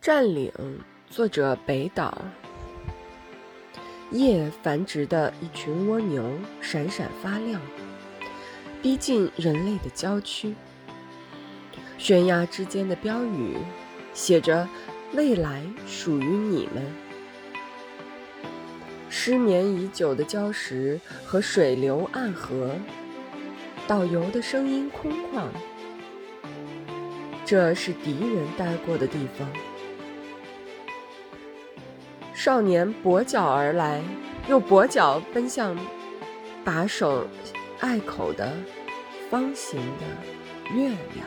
占领，作者北岛。夜繁殖的一群蜗牛闪闪发亮，逼近人类的郊区。悬崖之间的标语写着：“未来属于你们。”失眠已久的礁石和水流暗河，导游的声音空旷。这是敌人待过的地方。少年跛脚而来，又跛脚奔向把手隘口的方形的月亮。